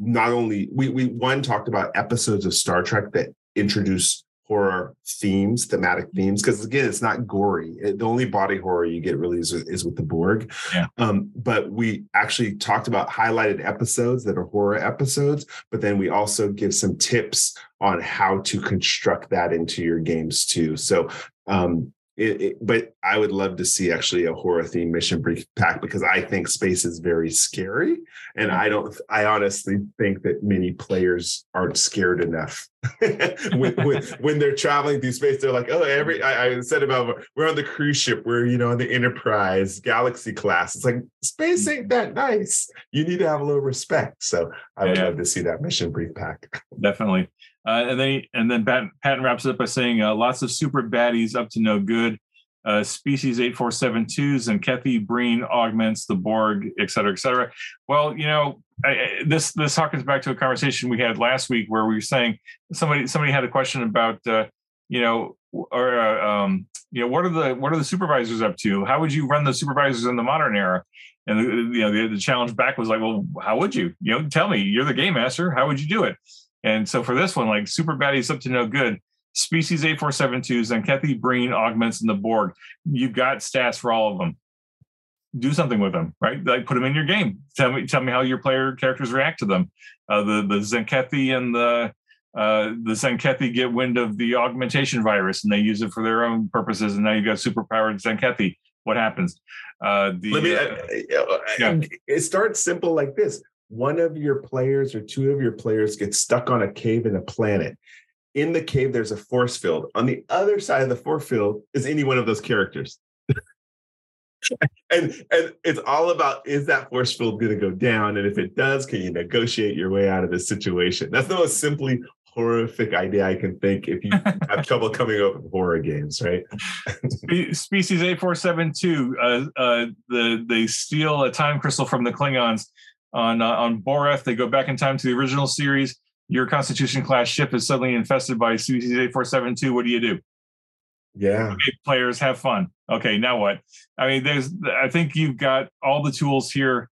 not only we we one talked about episodes of Star Trek that introduce horror themes, thematic themes, because again, it's not gory. It, the only body horror you get really is, is with the Borg. Yeah. Um, but we actually talked about highlighted episodes that are horror episodes, but then we also give some tips on how to construct that into your games too. So um, it, it, but I would love to see actually a horror theme mission brief pack because I think space is very scary, and I don't. I honestly think that many players aren't scared enough *laughs* when, when, when, they're traveling through space. They're like, oh, every. I, I, said about we're on the cruise ship. We're you know on the Enterprise Galaxy class. It's like space ain't that nice. You need to have a little respect. So I would yeah. love to see that mission brief pack. Definitely. Uh, and then and then Patton wraps it up by saying uh, lots of super baddies up to no good. Uh, species 8472s and Kathy Breen augments the Borg, et cetera, et cetera. Well, you know, I, this this harkens back to a conversation we had last week where we were saying somebody somebody had a question about uh, you know or uh, um, you know what are the what are the supervisors up to? How would you run the supervisors in the modern era? And the, you know the, the challenge back was like, well, how would you? You know, tell me. You're the game master. How would you do it? And so for this one, like super baddies up to no good, species 8472s and Kethy Breen augments in the Borg. You've got stats for all of them. Do something with them, right? Like put them in your game. Tell me, tell me how your player characters react to them. Uh, the the Tzenkethi and the uh, the Tzenkethi get wind of the augmentation virus and they use it for their own purposes. And now you've got superpowered Tzenkethi. What happens? Uh, the, Let me, uh, yeah. It starts simple like this one of your players or two of your players get stuck on a cave in a planet. In the cave, there's a force field. On the other side of the force field is any one of those characters. *laughs* and and it's all about is that force field going to go down and if it does can you negotiate your way out of this situation that's the most simply horrific idea i can think if you *laughs* have trouble coming up with horror games right *laughs* species A 8472 uh, uh, the they steal a time crystal from the klingons on uh, on Boreth. They go back in time to the original series. Your Constitution class ship is suddenly infested by species 8472. What do you do? Yeah. Okay, players have fun. Okay, now what? I mean, there's I think you've got all the tools here,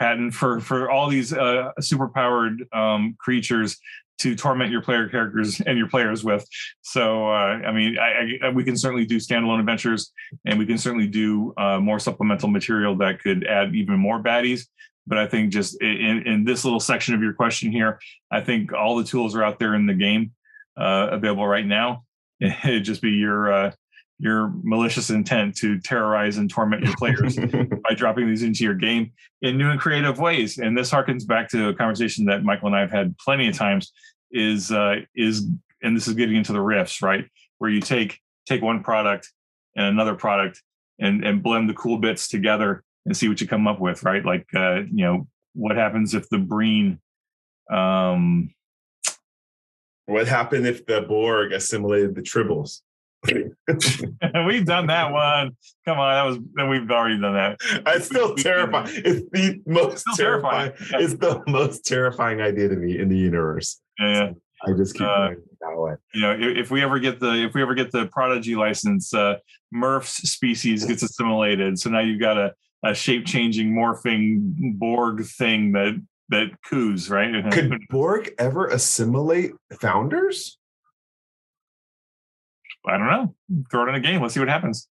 Patton, for for all these uh superpowered um creatures to torment your player characters and your players with. So, uh, I mean, I, I, we can certainly do standalone adventures, and we can certainly do uh, more supplemental material that could add even more baddies. But I think just in, in this little section of your question here, I think all the tools are out there in the game uh, available right now. *laughs* It'd just be your uh, your malicious intent to terrorize and torment your players *laughs* by dropping these into your game in new and creative ways. And this harkens back to a conversation that Michael and I have had plenty of times. Is uh, is and this is getting into the riffs, right? Where you take take one product and another product and and blend the cool bits together and see what you come up with, right? Like, uh, you know, what happens if the Breen. Um, what happened if the Borg assimilated the Tribbles? *laughs* we've done that one. Come on, that was we've already done that. It's still *laughs* terrifying. It's the most it's terrifying. terrifying. It's the most terrifying idea to me in the universe. Yeah. So I just keep uh, going that way. You know, if, if, we ever get the if we ever get the prodigy license, uh, Murf's species gets assimilated. So now you've got a a shape changing morphing Borg thing that that coos, right? *laughs* Could Borg ever assimilate founders? I don't know. Throw it in a game. Let's see what happens.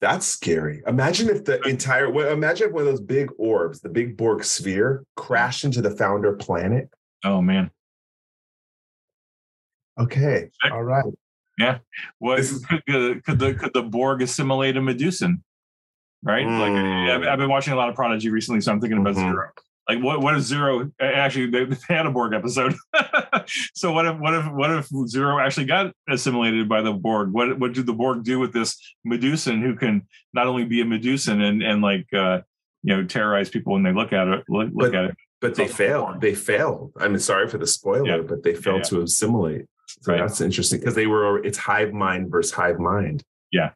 That's scary. Imagine if the entire imagine if one of those big orbs, the big Borg sphere, crashed into the founder planet. Oh man. Okay. All right. Yeah. What could the could the Borg assimilate a Medusan? Right? Mm. Like I've, I've, been watching a lot of Prodigy recently, so I'm thinking about mm-hmm. Zero. Like what? What is Zero? Actually, they, they had a Borg episode. *laughs* so what if what if what if Zero actually got assimilated by the Borg? What what did the Borg do with this Medusan who can not only be a Medusan and and like uh, you know terrorize people when they look at it look, look at it? but they failed. They failed. I mean, sorry for the spoiler, yeah. but they failed yeah, yeah. to assimilate. So right. that's interesting because they were it's hive mind versus hive mind. Yeah,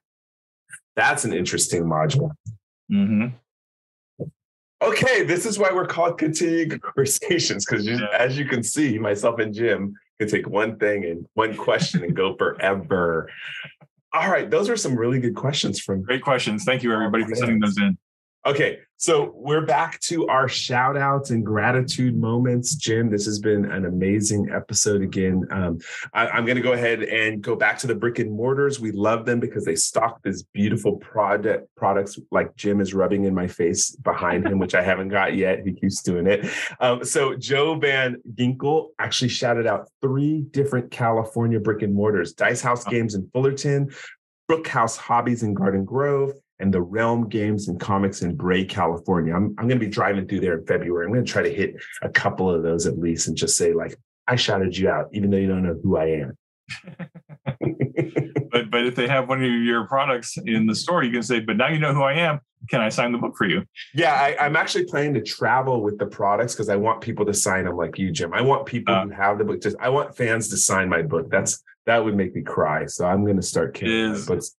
that's an interesting module. Mm-hmm. Okay, this is why we're called continuing *laughs* conversations because as you can see, myself and Jim can take one thing and one question and go forever. All right, those are some really good questions from great questions. Thank you everybody for sending those in. Okay, so we're back to our shout outs and gratitude moments. Jim, this has been an amazing episode again. Um, I, am going to go ahead and go back to the brick and mortars. We love them because they stock this beautiful product products like Jim is rubbing in my face behind him, which I haven't got yet. He keeps doing it. Um, so Joe Van Ginkel actually shouted out three different California brick and mortars, Dice House Games in Fullerton, Brookhurst Hobbies in Garden Grove, and the Realm Games and Comics in Brea, California. I'm, I'm going to be driving through there in February. I'm going to try to hit a couple of those at least and just say, like, I shouted you out, even though you don't know who I am. *laughs* but but if they have one of your products in the store, you can say, "But now you know who I am. Can I sign the book for you?" Yeah, I, am actually planning to travel with the products because I want people to sign them like you, Jim. I want people uh, who have the book. Just I want fans to sign my book. That's that would make me cry. So I'm going to start carrying is, books.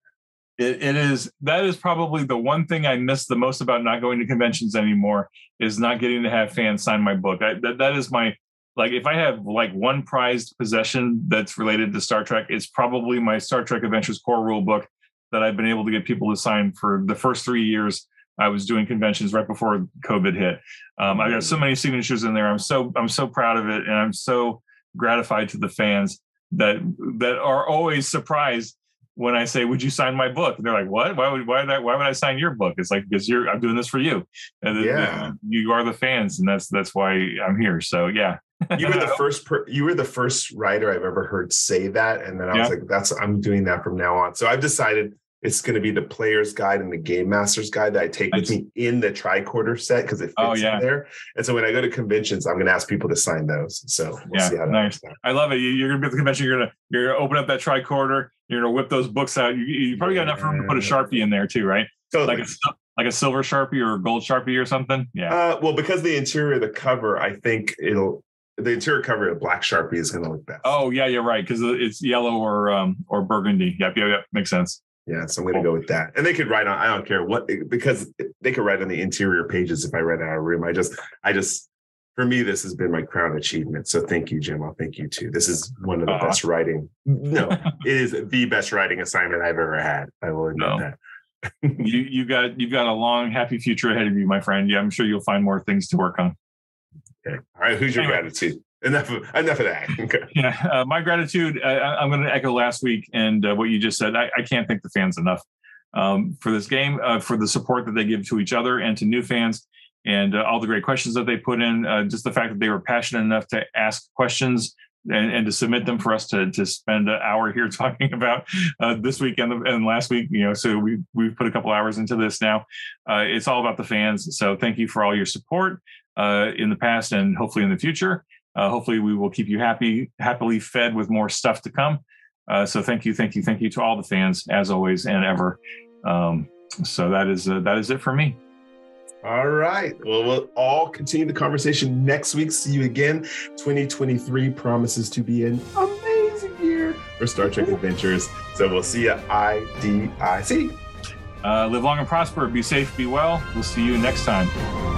It, it is that is probably the one thing I miss the most about not going to conventions anymore is not getting to have fans sign my book. I, that that is my like if I have like one prized possession that's related to Star Trek, it's probably my Star Trek Adventures core rule book that I've been able to get people to sign for the first three years I was doing conventions right before COVID hit. Um, I got so many signatures in there. I'm so I'm so proud of it, and I'm so gratified to the fans that that are always surprised when I say, "Would you sign my book?" And they're like, "What? Why would why would I, why would I sign your book?" It's like because you're I'm doing this for you. And yeah, you are the fans, and that's that's why I'm here. So yeah. you were the *laughs* first per, you were the first writer I've ever heard say that, and then I yeah. was like, "That's I'm doing that from now on." So I've decided it's going to be the player's guide and the game master's guide that I take with me in the tricorder set because it fits oh, yeah. in there. And so when I go to conventions, I'm going to ask people to sign those. So we'll yeah, nice. I love it. You're going to be at the convention. You're going to you're going to open up that tricorder. You're going to whip those books out. You, you probably got enough room to put a sharpie in there too, right? Totally. Like a, like a silver sharpie or a gold sharpie or something. Yeah. Uh, well, because the interior of the cover, I think it'll the interior cover of black sharpie is going to look best. Oh yeah, you're right because it's yellow or um or burgundy. Yep, yep, yep. Makes sense. Yeah, so I'm going to go with that. And they could write on. I don't care what because they could write on the interior pages if I rent out a room. I just, I just, for me, this has been my crown achievement. So thank you, Jim. I'll thank you too. This is one of the uh-huh. best writing. No, *laughs* it is the best writing assignment I've ever had. I will admit no. that. *laughs* you you got you've got a long, happy future ahead of you, my friend. Yeah, I'm sure you'll find more things to work on. Okay. All right. Who's your anyway. gratitude? Enough of enough of that. Okay. *laughs* Yeah, uh, my gratitude. I, am going to echo last week and uh, what you just said. I, I, can't thank the fans enough um, for this game, uh, for the support that they give to each other and to new fans, and uh, all the great questions that they put in. Uh, just the fact that they were passionate enough to ask questions. And, and to submit them for us to to spend an hour here *laughs* talking about uh, this week and, and last week, you know, so we we've put a couple hours into this now. it's all about the fans. So thank you for all your support in the past and hopefully in the future. Uh, hopefully, we will keep you happy, happily fed with more stuff to come. Uh, so thank you, thank you, thank you to all the fans as always and ever. Um, so that is uh, that is it for me. All right. Well, we'll all continue the conversation next week. See you again. 2023 promises to be an amazing year for Star Trek Adventures. So we'll see you IDIC. Uh, live long and prosper. Be safe. Be well. We'll see you next time.